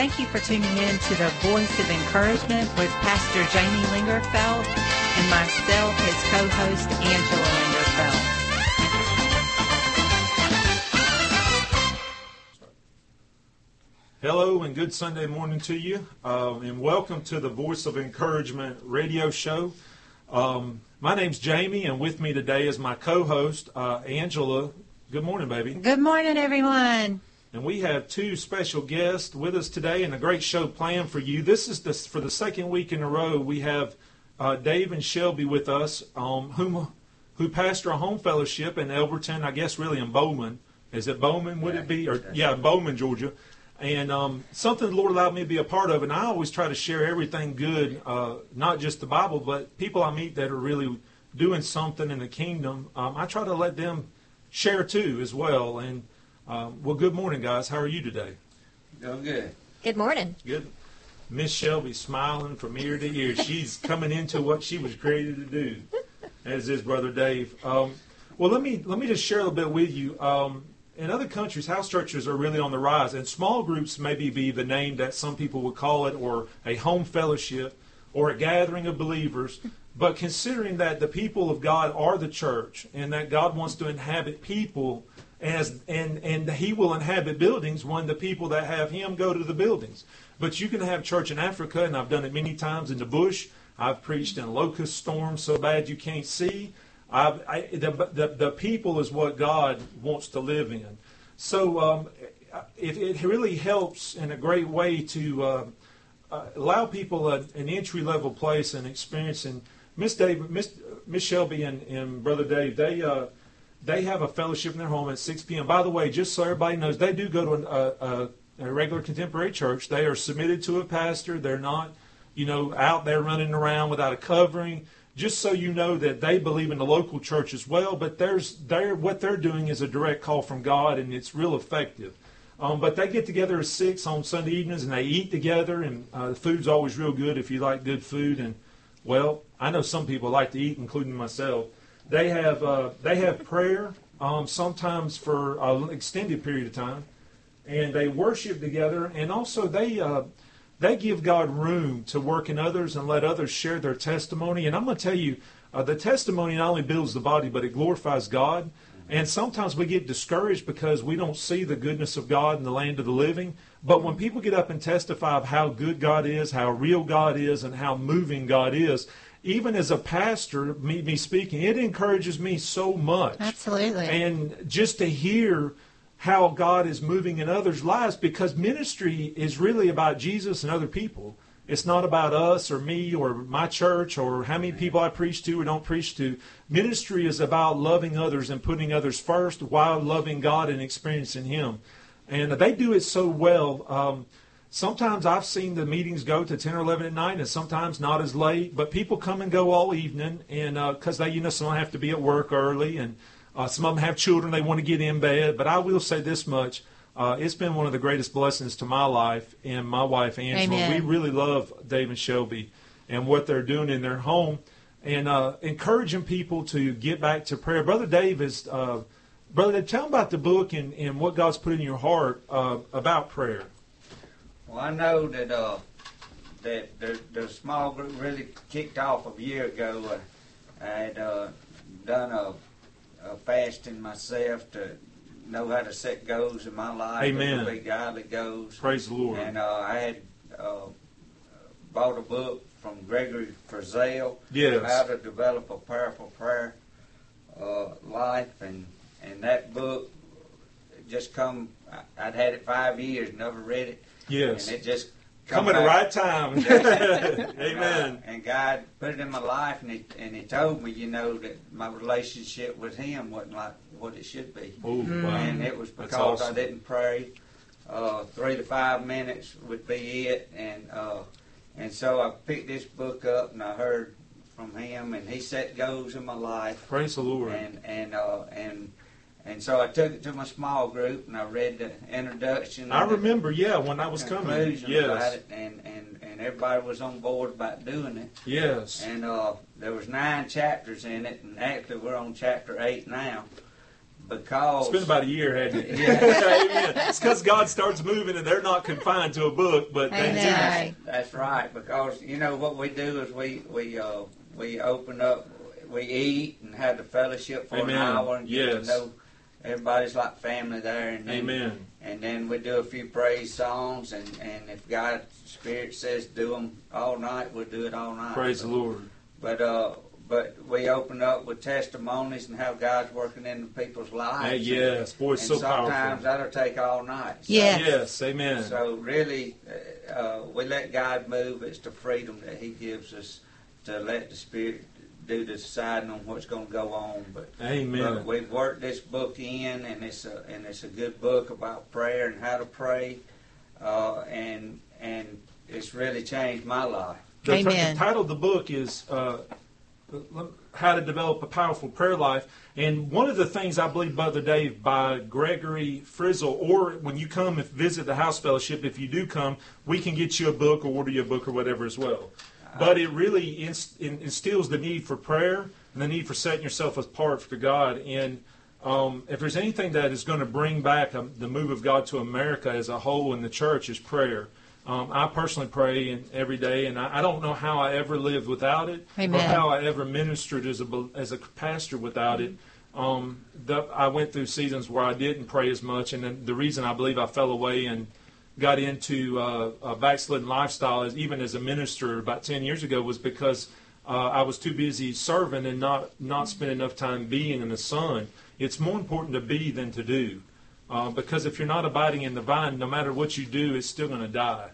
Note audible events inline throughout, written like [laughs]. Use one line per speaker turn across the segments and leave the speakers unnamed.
Thank you for tuning in to the Voice of Encouragement with Pastor Jamie Lingerfelt and myself, his co-host Angela Lingerfelt.
Hello and good Sunday morning to you, um, and welcome to the Voice of Encouragement radio show. Um, my name's Jamie, and with me today is my co-host uh, Angela. Good morning, baby.
Good morning, everyone.
And we have two special guests with us today, and a great show planned for you. This is the, for the second week in a row. We have uh, Dave and Shelby with us, um, whom who pastor a home fellowship in Elberton, I guess, really in Bowman. Is it Bowman? Would it be? Or yeah, Bowman, Georgia and um, something the Lord allowed me to be a part of. And I always try to share everything good, uh, not just the Bible, but people I meet that are really doing something in the kingdom. Um, I try to let them share too as well. And um, well, good morning, guys. How are you today?
Doing good.
Good morning.
Good. Miss Shelby smiling from ear to ear. She's coming into what she was created to do, as is Brother Dave. Um, well, let me let me just share a little bit with you. Um, in other countries, house churches are really on the rise, and small groups maybe be the name that some people would call it, or a home fellowship, or a gathering of believers. But considering that the people of God are the church, and that God wants to inhabit people, as and and He will inhabit buildings when the people that have Him go to the buildings. But you can have church in Africa, and I've done it many times in the bush. I've preached in locust storms so bad you can't see. I, the, the, the, people is what God wants to live in. So um, it, it, really helps in a great way to uh, uh, allow people a, an entry level place and experience. And Miss Dave, Miss, Miss Shelby, and, and Brother Dave, they uh, they have a fellowship in their home at 6 p.m. By the way, just so everybody knows, they do go to a, a, a regular contemporary church. They are submitted to a pastor. They're not, you know, out there running around without a covering just so you know that they believe in the local church as well. But there's they're, what they're doing is a direct call from God, and it's real effective. Um, but they get together at six on Sunday evenings, and they eat together, and uh, the food's always real good if you like good food. And well, I know some people like to eat, including myself. They have uh, they have prayer um, sometimes for an extended period of time, and they worship together, and also they. Uh, they give God room to work in others and let others share their testimony. And I'm going to tell you, uh, the testimony not only builds the body, but it glorifies God. And sometimes we get discouraged because we don't see the goodness of God in the land of the living. But when people get up and testify of how good God is, how real God is, and how moving God is, even as a pastor, me, me speaking, it encourages me so much.
Absolutely.
And just to hear how God is moving in others' lives because ministry is really about Jesus and other people. It's not about us or me or my church or how many people I preach to or don't preach to. Ministry is about loving others and putting others first while loving God and experiencing Him. And they do it so well. Um, sometimes I've seen the meetings go to 10 or 11 at night and sometimes not as late, but people come and go all evening and because uh, they, you know, some of them have to be at work early and uh, some of them have children they want to get in bed, but I will say this much. Uh, it's been one of the greatest blessings to my life and my wife Angela.
Amen.
We really love Dave and Shelby and what they're doing in their home and uh, encouraging people to get back to prayer. Brother Dave is, uh, Brother Dave, tell them about the book and, and what God's put in your heart uh, about prayer.
Well, I know that uh, that the, the small group really kicked off a year ago. I had done a uh, fasting myself to know how to set goals in my life.
Amen.
Be godly goals.
Praise the Lord.
And uh, I had uh, bought a book from Gregory Frizzell.
Yes.
How to develop a powerful prayer uh, life, and and that book just come. I, would had it five years, never read it.
Yes.
And it just
come at the right time. [laughs] [laughs] Amen.
And God put it in my life, and he and He told me, you know, that my relationship with Him wasn't like what it should be.
Ooh, wow.
And it was because
awesome.
I didn't pray. Uh, three to five minutes would be it, and uh, and so I picked this book up, and I heard from Him, and He set goals in my life.
Praise the Lord.
And and uh, and and so I took it to my small group and I read the introduction.
I remember, yeah, when I was coming. Yes.
About it, and, and, and everybody was on board about doing it.
Yes.
And uh, there was nine chapters in it, and actually we're on chapter eight now. because
It's been about a year, hasn't it?
Yeah. [laughs]
It's because God starts moving and they're not confined to a book, but
Amen.
that's.
Right.
That's right, because you know what we do is we we uh, we open up, we eat and have the fellowship for
Amen.
an hour and get
Yes.
to know everybody's like family there, and then,
Amen.
and then we do a few praise songs, and and if God's Spirit says do them all night, we'll do it all night.
Praise the Lord.
But uh, but we open up with testimonies and how God's working in people's lives.
Hey, yes, boy, it's
and
so
sometimes
powerful.
that'll take all night. So-
Yeah.
Yes, amen.
so really, uh, uh, we let God move. It's the freedom that He gives us to let the Spirit do the deciding on what's going to go on. But, but we've worked this book in, and it's a and it's a good book about prayer and how to pray, uh, and and it's really changed my life.
The,
Amen.
the title of the book is uh, How to Develop a Powerful Prayer Life. And one of the things I believe, Brother Dave, by Gregory Frizzell, or when you come and visit the House Fellowship, if you do come, we can get you a book or order you a book or whatever as well. But it really inst- instills the need for prayer and the need for setting yourself apart for God. And um, if there's anything that is going to bring back um, the move of God to America as a whole in the church is prayer. Um, I personally pray in, every day, and I, I don't know how I ever lived without it, or how I ever ministered as a as a pastor without it. Um, the, I went through seasons where I didn't pray as much, and then the reason I believe I fell away and got into uh, a backslidden lifestyle, as, even as a minister about ten years ago, was because uh, I was too busy serving and not not spending enough time being in the sun. It's more important to be than to do, uh, because if you're not abiding in the vine, no matter what you do, it's still going to die.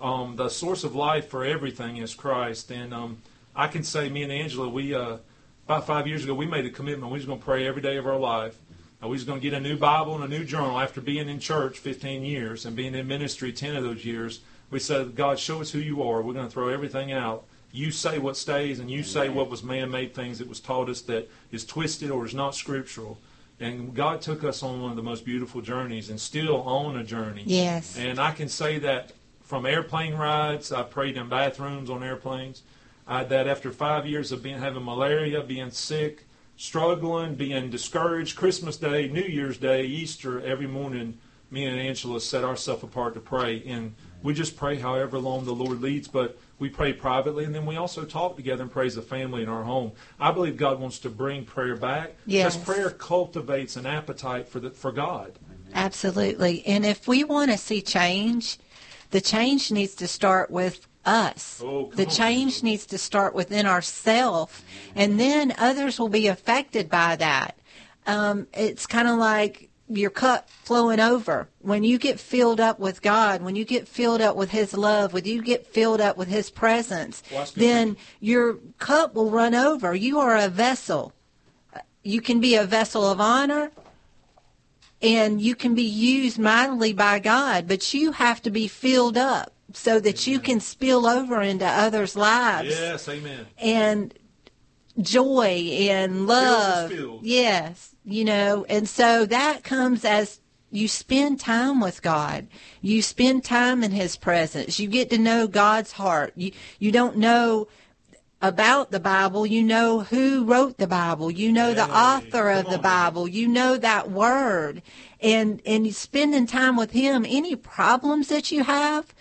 Um, the source of life for everything is Christ, and um, I can say, me and Angela, we uh, about five years ago, we made a commitment. We was going to pray every day of our life. We was going to get a new Bible and a new journal after being in church 15 years and being in ministry 10 of those years. We said, God, show us who you are. We're going to throw everything out. You say what stays, and you say what was man-made things that was taught us that is twisted or is not scriptural. And God took us on one of the most beautiful journeys, and still on a journey.
Yes.
And I can say that from airplane rides, I prayed in bathrooms on airplanes. I, that after five years of being having malaria, being sick, struggling, being discouraged, Christmas Day, New Year's Day, Easter, every morning, me and Angela set ourselves apart to pray. And we just pray however long the Lord leads, but we pray privately, and then we also talk together and pray as a family in our home. I believe God wants to bring prayer back
Yes.
because prayer cultivates an appetite for the, for God.
Absolutely. And if we want to see change, the change needs to start with us.
Oh,
the
on.
change needs to start within ourselves, and then others will be affected by that. Um, it's kind of like your cup flowing over. When you get filled up with God, when you get filled up with His love, when you get filled up with His presence,
Well,
then your cup will run over. You are a vessel. You can be a vessel of honor and you can be used mightily by God, but you have to be filled up so that you can spill over into others' lives
Yes, amen.
and joy and love. Yes, you know, and so that comes as you spend time with God. You spend time in his presence. You get to know God's heart. You you don't know about the Bible, you know who wrote the Bible. You know the author of the Bible. You know that word. And and spending time with him, any problems that you have,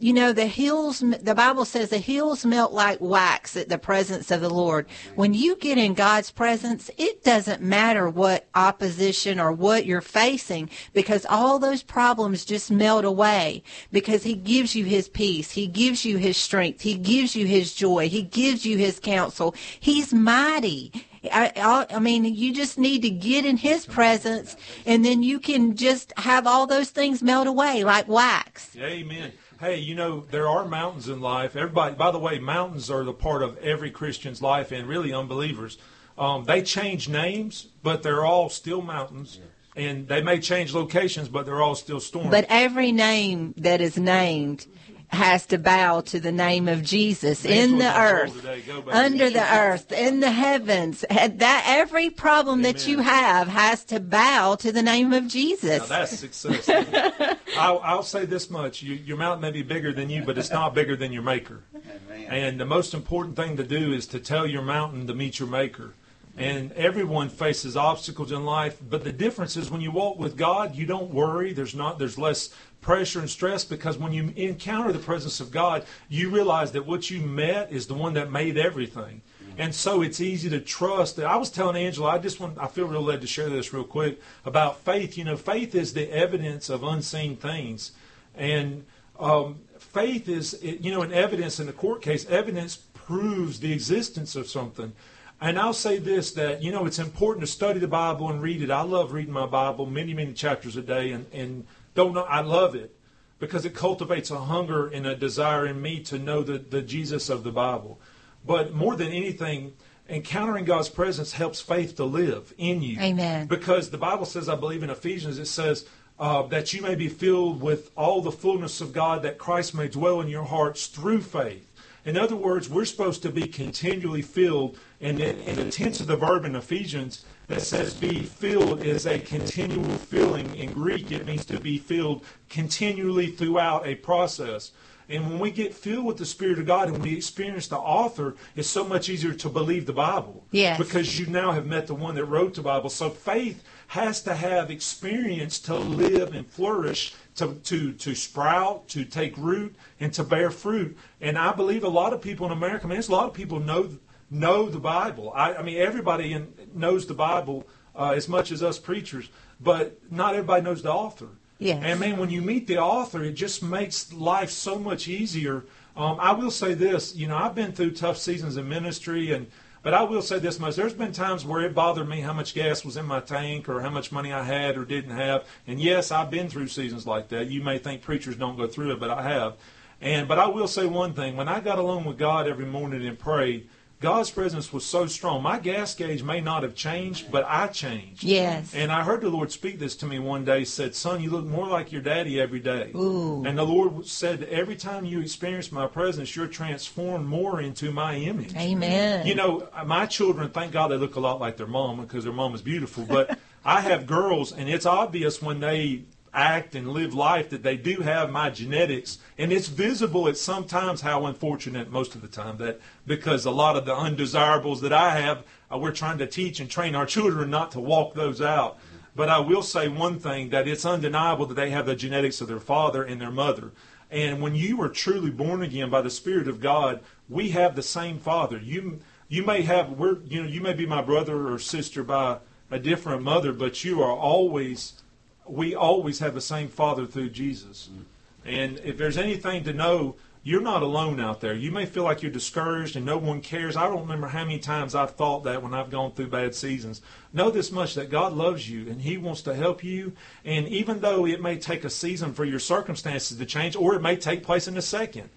you know the hills the bible says the hills melt like wax at the presence of the lord. When you get in god's presence it doesn't matter what opposition or what you're facing because all those problems just melt away because he gives you his peace. He gives you his strength. He gives you his joy. He gives you his counsel. He's mighty. I, I, I mean, you just need to get in His presence, and then you can just have all those things melt away like wax.
Amen. Hey, you know, there are mountains in life. Everybody, by the way, mountains are the part of every Christian's life and really unbelievers. Um, they change names, but they're all still mountains. And they may change locations, but they're all still storms.
But every name that is named has to bow to the name of Jesus
Names
in the earth,
today.
Under the earth, in the heavens. That every problem that you have has to bow to the name of
now
Jesus.
that's success. [laughs] I'll, I'll say this much: you, your mountain may be bigger than you, but it's not bigger than your Maker.
Amen.
And the most important thing to do is to tell your mountain to meet your maker. And everyone faces obstacles in life, but the difference is when you walk with God, you don't worry. There's not there's less pressure and stress because when you encounter the presence of God, you realize that what you met is the one that made everything. And so it's easy to trust that. I was telling Angela, I just want, I feel real led to share this real quick about faith. You know, faith is the evidence of unseen things. And um, faith is, you know, an evidence in a court case, evidence proves the existence of something. And I'll say this that, you know, it's important to study the Bible and read it. I love reading my Bible many, many chapters a day and, and don't know, I love it because it cultivates a hunger and a desire in me to know the, the Jesus of the Bible. But more than anything, encountering God's presence helps faith to live in you.
Amen.
Because the Bible says, I believe in Ephesians, it says, uh, that you may be filled with all the fullness of God, that Christ may dwell in your hearts through faith. In other words, we're supposed to be continually filled, and in the tense of the verb in Ephesians that says be filled is a continual filling. In Greek, it means to be filled continually throughout a process. And when we get filled with the Spirit of God and we experience the author, it's so much easier to believe the Bible.
Yes.
Because you now have met the one that wrote the Bible. So faith has to have experience to live and flourish, to, to, to sprout, to take root, and to bear fruit. And I believe a lot of people in America, man, there's a lot of people know know the Bible. I, I mean, everybody in, knows the Bible uh, as much as us preachers, but not everybody knows the author.
Yes.
And man, when you meet the author, it just makes life so much easier. Um, I will say this, you know, I've been through tough seasons in ministry, and but I will say this much: there's been times where it bothered me how much gas was in my tank, or how much money I had or didn't have. And yes, I've been through seasons like that. You may think preachers don't go through it, but I have. And but I will say one thing: when I got alone with God every morning and prayed, God's presence was so strong. My gas gauge may not have changed, but I changed.
Yes.
And I heard the Lord speak this to me one day. Said, "Son, you look more like your daddy every day."
Ooh.
And the Lord said, "Every time you experience my presence, you're transformed more into my image."
Amen.
You know, my children, thank God, they look a lot like their mom because their mom is beautiful. But [laughs] I have girls, and it's obvious when they act and live life that they do have my genetics. And it's visible at sometimes how unfortunate most of the time that because a lot of the undesirables that i have uh, we're trying to teach and train our children not to walk those out. But i will say one thing that it's undeniable that they have the genetics of their father and their mother. And when you are truly born again by the spirit of god we have the same father. You you may have we're you know you may be my brother or sister by a different mother but you are always we always have the same Father through Jesus. Mm-hmm. And if there's anything to know, you're not alone out there. You may feel like you're discouraged and no one cares. I don't remember how many times I've thought that when I've gone through bad seasons. Know this much that God loves you and He wants to help you. And even though it may take a season for your circumstances to change, or it may take place in a second,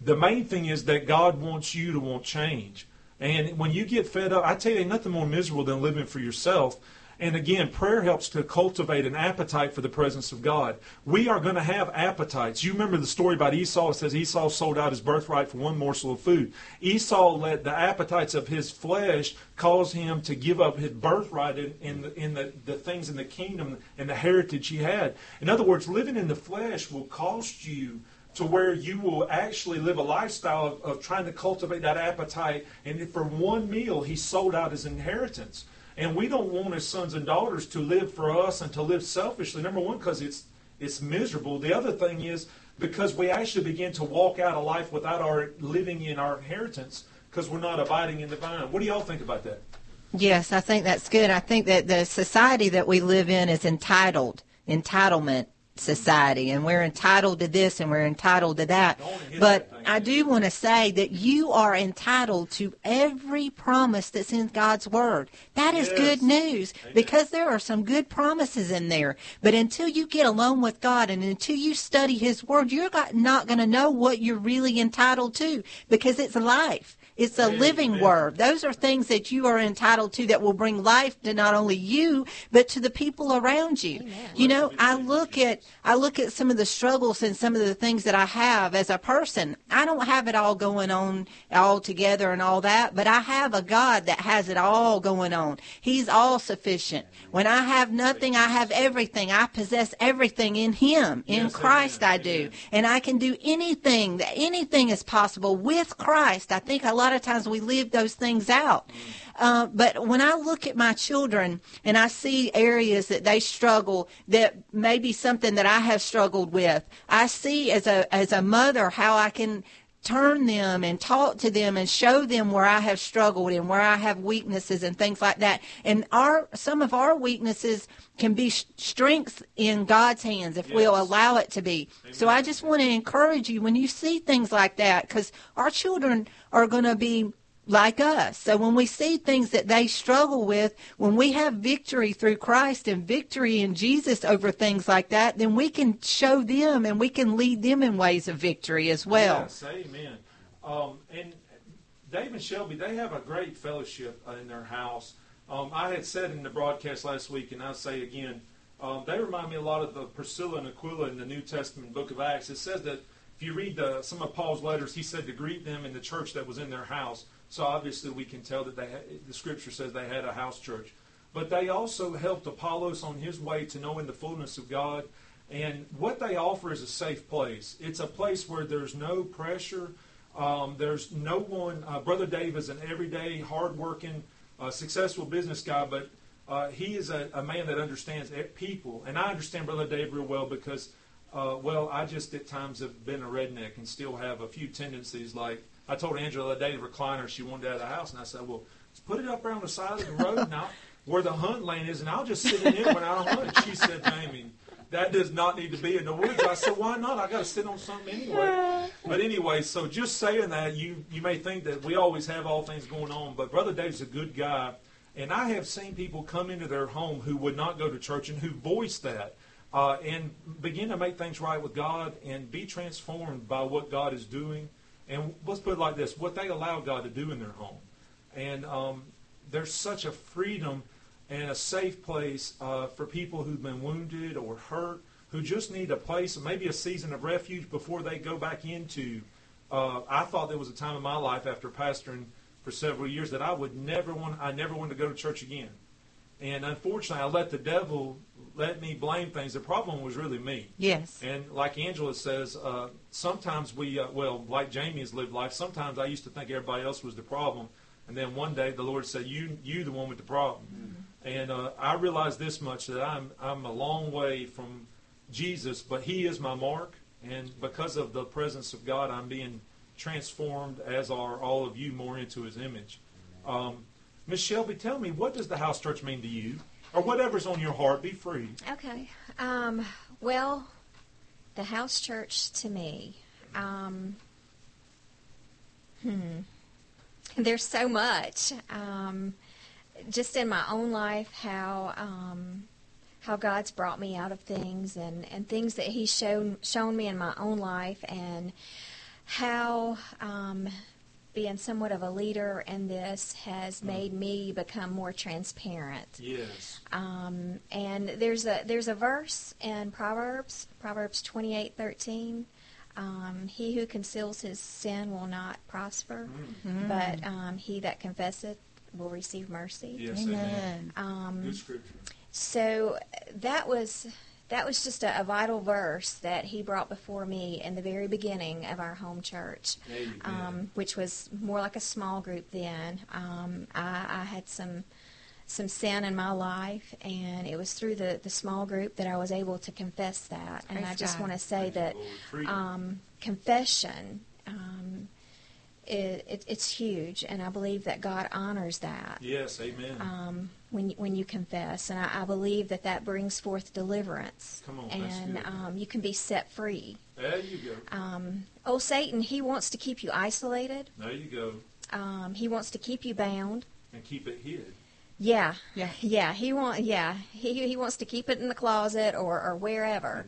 the main thing is that God wants you to want change. And when you get fed up, I tell you, ain't nothing more miserable than living for yourself. And again, prayer helps to cultivate an appetite for the presence of God. We are going to have appetites. You remember the story about Esau? It says Esau sold out his birthright for one morsel of food. Esau let the appetites of his flesh cause him to give up his birthright in, in, the, in the, the things in the kingdom and the heritage he had. In other words, living in the flesh will cost you to where you will actually live a lifestyle of, of trying to cultivate that appetite. And for one meal, he sold out his inheritance. And we don't want as sons and daughters to live for us and to live selfishly. Number one, because it's it's miserable. The other thing is because we actually begin to walk out a life without our living in our inheritance because we're not abiding in the vine. What do y'all think about that?
Yes, I think that's good. I think that the society that we live in is entitled, entitlement society and we're entitled to this and we're entitled to that. But I do want to say that you are entitled to every promise that's in God's word. That is
Yes.
good news because there are some good promises in there. But until you get alone with God and until you study his word, you're not going to know what you're really entitled to because it's life. It's a
Amen.
living word. Those are things that you are entitled to that will bring life to not only you but to the people around you. You know, I look at I look at some of the struggles and some of the things that I have as a person. I don't have it all going on all together and all that, but I have a God that has it all going on. He's all sufficient. When I have nothing, I have everything. I possess everything in him. In
Yes,
Christ
amen.
I do. And I can do anything that anything is possible with Christ. I think a lot lot of times we live those things out. Uh, but when I look at my children and I see areas that they struggle, that maybe something that I have struggled with, I see as a as a mother how I can turn them and talk to them and show them where I have struggled and where I have weaknesses and things like that. And our some of our weaknesses can be strengths in God's hands if yes. we'll allow it to be. Amen. So I just want to encourage you when you see things like that because our children are going to be like us. So when we see things that they struggle with, when we have victory through Christ and victory in Jesus over things like that, then we can show them and we can lead them in ways of victory as well.
Yes, amen. Um, and Dave and Shelby, they have a great fellowship in their house. Um, I had said in the broadcast last week, and I'll say again, um, they remind me a lot of the Priscilla and Aquila in the New Testament book of Acts. It says that if you read the, some of Paul's letters, he said to greet them in the church that was in their house. So obviously we can tell that they the scripture says they had a house church. But they also helped Apollos on his way to knowing the fullness of God. And what they offer is a safe place. It's a place where there's no pressure. Um, there's no one. Uh, Brother Dave is an everyday, hardworking, uh, successful business guy, but uh, he is a, a, man that understands people. And I understand Brother Dave real well because, uh, well, I just at times have been a redneck and still have a few tendencies like I told Angela the day the recliner she wanted out of the house, and I said, well, let's put it up around the side of the road now where the hunt lane is, and I'll just sit in it when I don't hunt. She said, Jamie, that does not need to be in the woods. I said, why not? I got to sit on something anyway. But anyway, so just saying that, you you may think that we always have all things going on, but Brother Dave's a good guy, and I have seen people come into their home who would not go to church and who voice that. Uh, and begin to make things right with God and be transformed by what God is doing and let's put it like this what they allow God to do in their home. And um, there's such a freedom and a safe place uh, for people who've been wounded or hurt, who just need a place, maybe a season of refuge before they go back into. Uh, I thought there was a time in my life after pastoring for several years that I would never want. I never wanted to go to church again. And unfortunately, I let the devil let me blame things. The problem was really me.
Yes.
And like Angela says, uh, sometimes we, uh, well, like Jamie has lived life. Sometimes I used to think everybody else was the problem, and then one day the Lord said, "You, you, the one with the problem." Mm-hmm. And uh, I realized this much that I'm, I'm a long way from Jesus, but He is my mark, and because of the presence of God, I'm being transformed, as are all of you, more into His image. Um, Miss Shelby, tell me, what does the house church mean to you? Or whatever's on your heart. Be free.
Okay. Um, well, the house church to me, um, hmm, there's so much. Um, just in my own life, how um, how God's brought me out of things, and, and things that He's shown shown me in my own life, and how um, being somewhat of a leader in this has mm. made me become more transparent.
Yes.
Um, and there's a there's a verse in Proverbs, Proverbs twenty eight thirteen. Um, he who conceals his sin will not prosper, mm. but um, he that confesseth will receive mercy.
Yes, amen. Um, Good scripture.
So that was that was just a, a, vital verse that he brought before me in the very beginning of our home church, um, which was more like a small group then. Um, I, I, had some some sin in my life, and it was through the, the small group that I was able to confess that. Praise and I just want to say that um, confession um, it, it, it's huge, and I believe that God honors that.
Yes, amen.
Um, when when you confess, and I, I, believe that that brings forth deliverance.
Come on,
and um, you can be set free.
There you go.
Um, oh, Satan, he wants to keep you isolated.
There you go.
Um, he wants to keep you bound
and keep it hid.
Yeah, yeah, yeah. He want, yeah, he he wants to keep it in the closet or or wherever.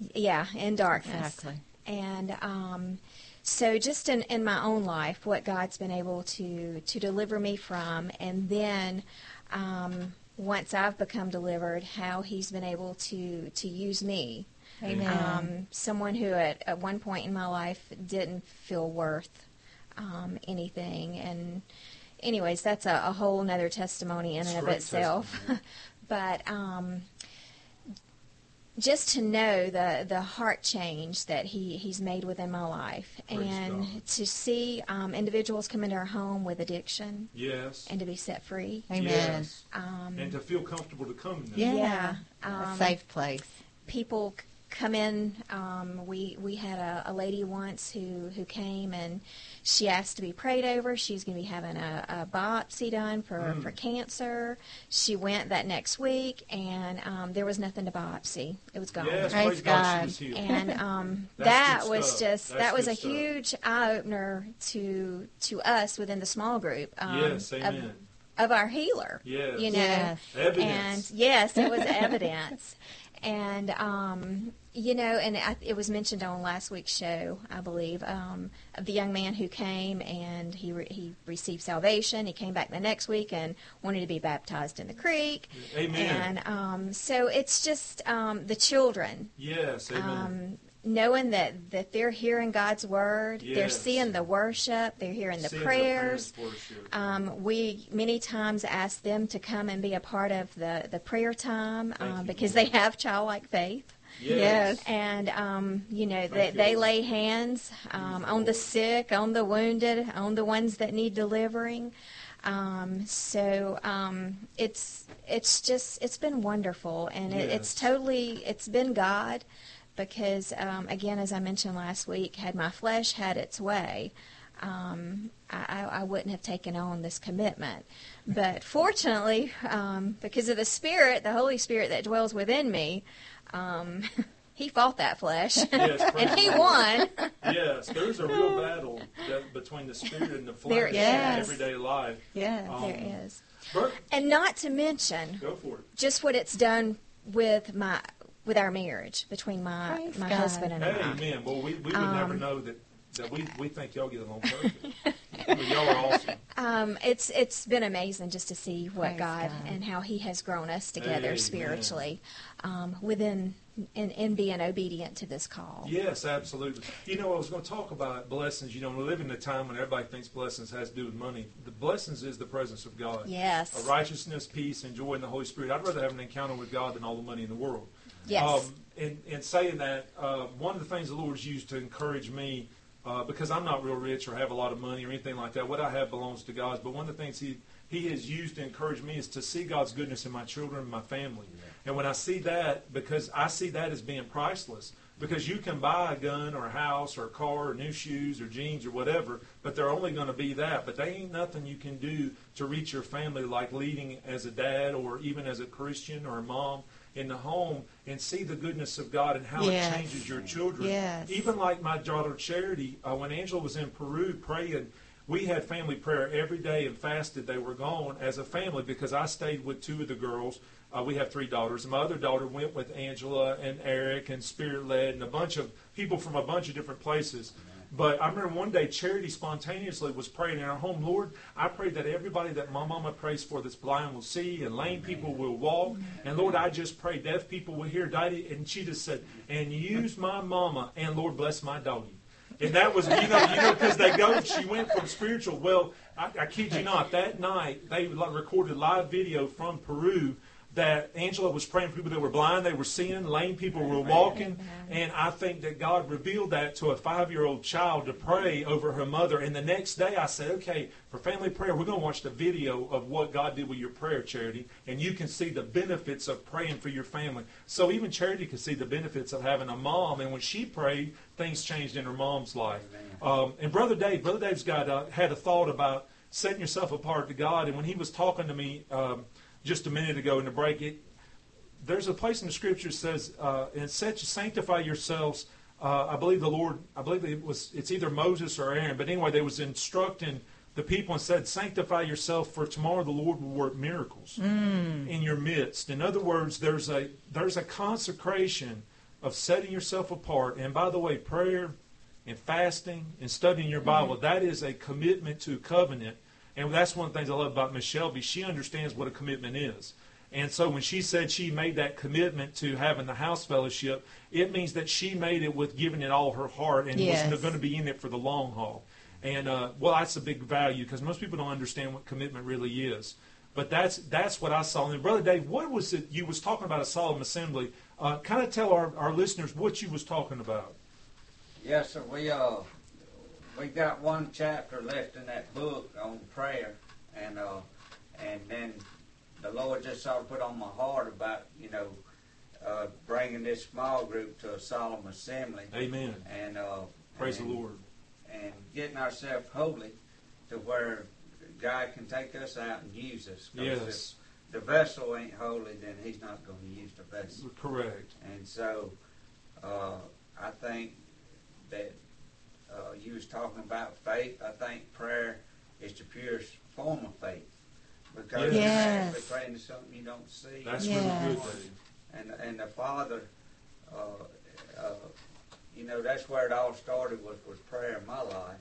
In
yeah, in darkness.
Exactly.
And um, so just in, in my own life, what God's been able to to deliver me from, and then um, once I've become delivered, how He's been able to to use me.
Amen. Um,
someone who at, at one point in my life didn't feel worth um, anything, and anyways, that's a, a whole other testimony in and of itself. [laughs] but um, just to know the the heart change that he he's made within my life,
Praise
and
God.
to see um, individuals come into our home with addiction
Yes.
and to be set free.
Amen.
Yes.
Um,
And to feel comfortable to come in there.
Yeah.
Yeah,
a
um,
safe place.
people come in. Um, we we had a, a lady once who who came and she asked to be prayed over. She's going to be having a, a biopsy done for
Mm.
for cancer. She went that next week and um, there was nothing to biopsy. It was gone.
Yes,
Praise
praise God,
God.
she was healed.
And [laughs] um, that was
stuff.
just
That's
that was a
stuff.
huge eye opener to to us within the small group. Um,
yes,
of-
amen.
Of, our healer
yes.
you know
Yes.
And yes it was evidence [laughs] and um you know and I, it was mentioned on last week's show i believe um of the young man who came and he re- he received salvation he came back the next week and wanted to be baptized in the creek
Amen.
and um so it's just um the children
yes, amen.
um knowing that that they're hearing god's word they're seeing the worship they're hearing the
Seeing
prayers
worship.
um, we many times ask them to come and be a part of the, the prayer time um,
you,
because they have childlike faith.
Yes.
And, um, you know,
Thank
they,
you,
they lay hands um, on the sick, on the wounded, on the ones that need delivering. Um, so um, it's it's just it's been wonderful, and it, it's totally it's been God, because um, again, as I mentioned last week, had my flesh had its way, um, I, I I wouldn't have taken on this commitment. But fortunately, um, because of the Spirit, the Holy Spirit that dwells within me, um, [laughs] He fought that flesh,
Yes, [laughs]
and He won.
Yes, there's a real battle that, between the spirit and the flesh
There
in everyday life.
Yeah,
Um,
there is,
Bert,
and not to mention
go for it.
just what it's done with my with our marriage between my
Praise
my
God.
husband and I.
Amen. Well, we, we would
Um,
never know that, that we, we think y'all get along perfect. But y'all are awesome.
Um, it's it's been amazing just to see what
Praise
God,
God.
and how He has grown us together
Amen.
spiritually, um, within in, in being obedient to this call.
Yes, absolutely. You know, I was going to talk about blessings. You know, we live in a time when everybody thinks blessings has to do with money. The blessings is the presence of God.
Yes.
A righteousness, peace, and joy in the Holy Spirit. I'd rather have an encounter with God than all the money in the world.
Yes.
Um, in, in saying that, uh, one of the things the Lord's used to encourage me, uh, because I'm not real rich or have a lot of money or anything like that, what I have belongs to God. But one of the things He He has used to encourage me is to see God's goodness in my children and my family. And when I see that, because I see that as being priceless, because you can buy a gun or a house or a car or new shoes or jeans or whatever, but they're only going to be that. But they ain't nothing you can do to reach your family like leading as a dad or even as a Christian or a mom in the home and see the goodness of God and how
Yes.
it changes your children.
Yes.
Even like my daughter Charity, uh, when Angela was in Peru praying, we had family prayer every day and fasted. They were gone as a family because I stayed with two of the girls. Uh, we have three daughters. My other daughter went with Angela and Eric and Spirit Led and a bunch of people from a bunch of different places. But I remember one day Charity spontaneously was praying in our home, Lord, I pray that everybody that my mama prays for that's blind will see and lame people will walk. And Lord, I just pray deaf people will hear. Daddy, and she just said, and use my mama and Lord bless my doggy. And that was, you know, you know, because they go, she went from spiritual. Well, I, I kid you not, that night they recorded live video from Peru that Angela was praying for people that were blind, they were seeing, lame people were walking, and I think that God revealed that to a five-year-old child to pray over her mother. And the next day, I said, "Okay, for family prayer, we're going to watch the video of what God did with your prayer, Charity, and you can see the benefits of praying for your family." So even Charity could see the benefits of having a mom, and when she prayed, things changed in her mom's life. Um, and Brother Dave, Brother Dave's got uh, had a thought about setting yourself apart to God, and when he was talking to me. Um, just a minute ago in the break, it, there's a place in the scripture that says, uh, and such sanctify yourselves. Uh, I believe the Lord, I believe it was, it's either Moses or Aaron, but anyway, they was instructing the people and said, sanctify yourself for tomorrow the Lord will work miracles in your midst. In other words, there's a, there's a consecration of setting yourself apart. And by the way, prayer and fasting and studying your Bible, that is a commitment to covenant. And that's one of the things I love about Miss Shelby. She understands what a commitment is. And so when she said she made that commitment to having the house fellowship, it means that she made it with giving it all her heart and
Yes.
was going to be in it for the long haul. And uh, well, that's a big value because most people don't understand what commitment really is. But that's that's what I saw. And brother Dave, what was it you was talking about a solemn assembly? Uh, kind of tell our, our listeners what you was talking about.
Yes, sir. We uh, we got one chapter left in that book on prayer, and uh, and then the Lord just sort of put on my heart about you know uh, bringing this small group to a solemn assembly.
Amen.
And uh,
praise
and,
the Lord.
And getting ourselves holy to where God can take us out and use us.
Yes.
If the vessel ain't holy, then He's not going to use the vessel.
Correct.
And so, uh, I think that uh, you was talking about faith. I think prayer is the purest form of faith because
yes.
you're actually praying to something you don't see.
That's
yes.
really good, Dave.
And and the Father, uh, uh, you know, that's where it all started was was prayer in my life.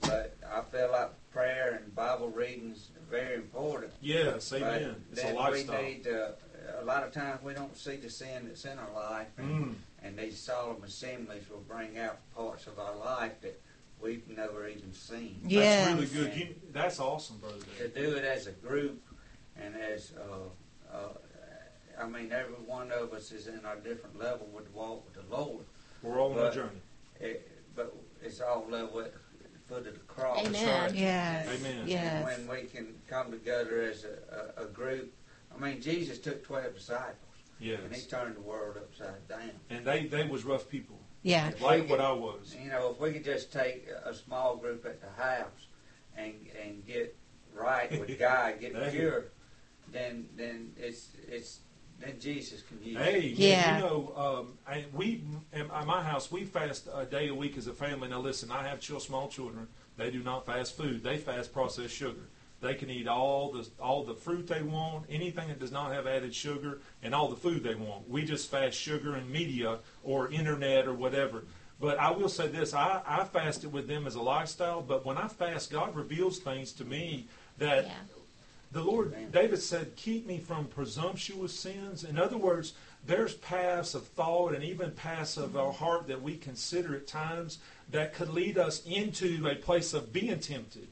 But I feel like prayer and Bible readings are very important.
Yes, amen.
But
it's a
then
lifestyle.
we need to, a lot of times we don't see the sin that's in our life, and,
Mm.
And these solemn assemblies will bring out parts of our life that we've never even seen.
Yes.
That's really good. You, that's awesome, brother.
To do it as a group and as, uh, uh, I mean, every one of us is in our different level with the walk with the Lord.
We're all on a journey.
It, but it's all level at the foot of the cross.
Amen.
right.
Yes.
Amen.
Yes.
And when we can come together as a, a, a group, I mean, Jesus took 12 disciples.
Yes.
And he turned the world upside down.
And they, they was rough people,
Yeah.
like what I was.
You know, if we could just take a small group at the house and and get right with [laughs] God, get
Hey.
pure, then then it's it's then Jesus can use.
Hey,
it.
yeah.
Yeah.
you know, um, I, we at my house we fast a day a week as a family. Now, listen, I have chill, small children. They do not fast food. They fast processed sugar. They can eat all the all the fruit they want, anything that does not have added sugar, and all the food they want. We just fast sugar and media or internet or whatever. But I will say this: I, I fasted with them as a lifestyle. But when I fast, God reveals things to me that
Yeah.
the Lord. David said, keep me from presumptuous sins. In other words, there's paths of thought and even paths of our heart that we consider at times that could lead us into a place of being tempted.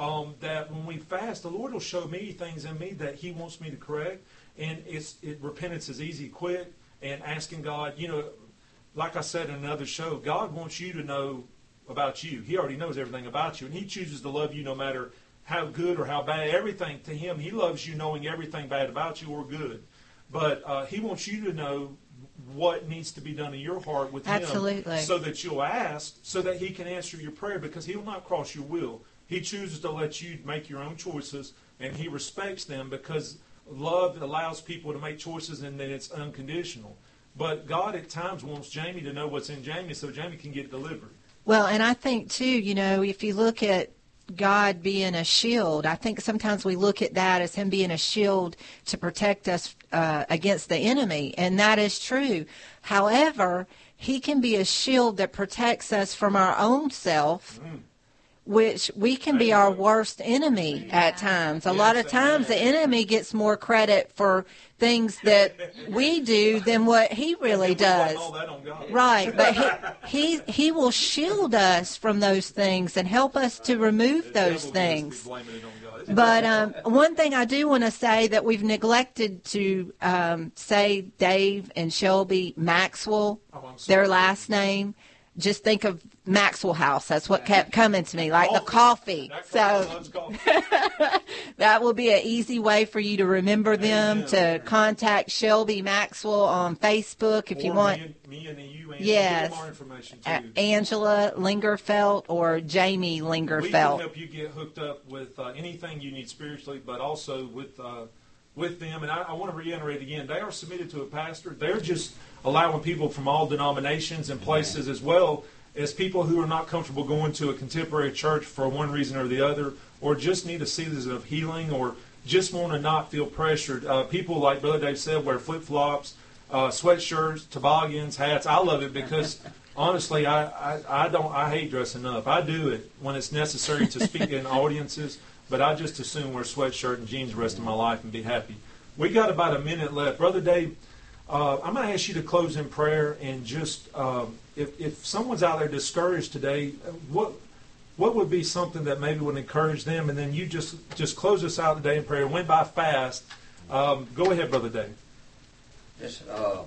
Um, that when we fast, the Lord will show me things in me that He wants me to correct. And it's it, repentance is easy, quick, and asking God, you know, like I said in another show, God wants you to know about you. He already knows everything about you, and He chooses to love you no matter how good or how bad. Everything to Him, He loves you knowing everything bad about you or good. But uh, He wants you to know what needs to be done in your heart with
Absolutely.
Him, so that you'll ask, so that He can answer your prayer, because He will not cross your will. He chooses to let you make your own choices, and He respects them because love allows people to make choices, and then it's unconditional. But God at times wants Jamie to know what's in Jamie, so Jamie can get delivered.
Well, and I think too, you know, if you look at God being a shield, I think sometimes we look at that as Him being a shield to protect us uh, against the enemy, and that is true. However, He can be a shield that protects us from our own self. Which we can be our worst enemy at times. A lot of times the enemy gets more credit for things that we do than what he really
And we blame
does.
all that on God.
Right, but he, he he will shield us from those things and help us to remove those things.
gets to blaming it on God.
But um, one thing I do want to say that we've neglected to um, say Dave and Shelby Maxwell,
Oh,
their last name. Just think of Maxwell House. That's what kept coming to me, like the coffee.
That
So [laughs]
coffee.
that will be an easy way for you to remember them.
Amen.
To contact Shelby Maxwell on Facebook if you want.
Me and, me and you, and
Yes.
get more information too.
Angela Lingerfelt or Jamie Lingerfelt.
we can help you get hooked up with uh, anything you need spiritually, but also with uh, with them. And I, I want to reiterate again: they are submitted to a pastor. They're just allowing people from all denominations and places, as well as people who are not comfortable going to a contemporary church for one reason or the other, or just need a season of healing, or just want to not feel pressured. Uh, people like Brother Dave said wear flip flops, uh, sweatshirts, toboggans, hats. I love it because. [laughs] Honestly, I, I, I don't I hate dressing up. I do it when it's necessary to speak in audiences, but I just assume wear a sweatshirt and jeans the rest of my life and be happy. We got about a minute left, brother Dave. Uh, I'm going to ask you to close in prayer and just um, if if someone's out there discouraged today, what what would be something that maybe would encourage them, and then you just just close us out today in prayer. Went by fast. Um, go ahead, brother Dave.
Just uh,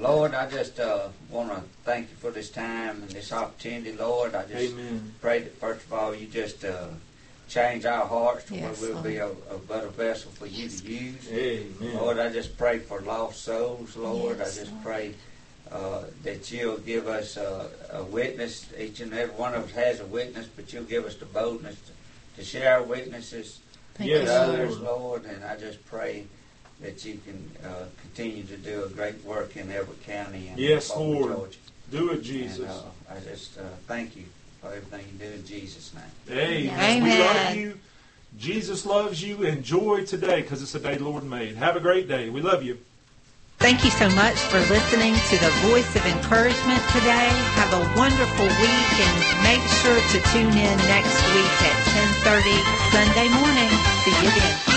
Lord, I just uh, want to thank you for this time and this opportunity, Lord. I just
Amen.
pray that first of all you just uh, change our hearts to
Yes,
where we'll
Lord.
be a, a better vessel for you to use.
Amen.
Lord, I just pray for lost souls, Lord.
Yes,
I just
Lord.
pray uh, that you'll give us uh, a witness. Each and every one of us has a witness, but you'll give us the boldness to, to share our witnesses
Thank
with
you, Lord.
others, Lord. And I just pray that you can uh, continue to do a great work in Elbert County and
Yes, Lord.
Georgia.
Do it, Jesus.
And, uh, I just uh, thank you for everything you do in Jesus' name.
Amen. We love you. Jesus loves you. Enjoy today because it's a day the Lord made. Have a great day. We love you.
Thank you so much for listening to the Voice of Encouragement today. Have a wonderful week and make sure to tune in next week at 10:30 Sunday morning. See you then.